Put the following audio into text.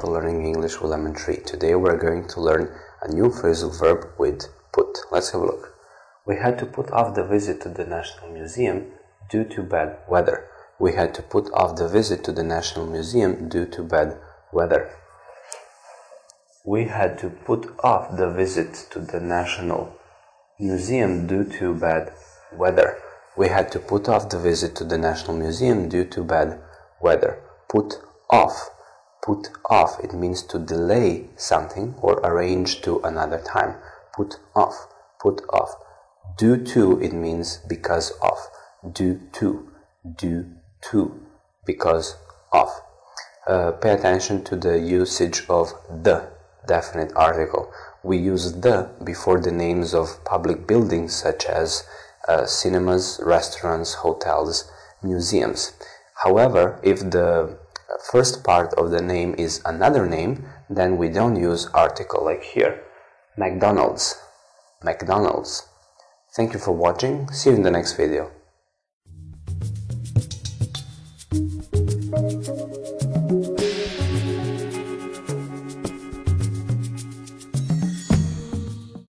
to Elementary. Today we're going to learn a new phrasal verb with put. Let's have a look. We had to put off the visit to the National Museum due to bad weather. We had to put off the visit to the National Museum due to bad weather. We had to put off the visit to the National Museum due to bad weather. We had to put off the visit to the National Museum due to bad weather. Put off. Put off. It means to delay something or arrange to another time. Put off. Put off. Due to. It means because of. Due to. Due to. Because of. Uh, pay attention to the usage of the definite article. We use the before the names of public buildings such as uh, cinemas, restaurants, hotels, museums. However, if the first part of the name is another name, then we don't use article like here. McDonald's. McDonald's. Thank you for watching. See you in the next video.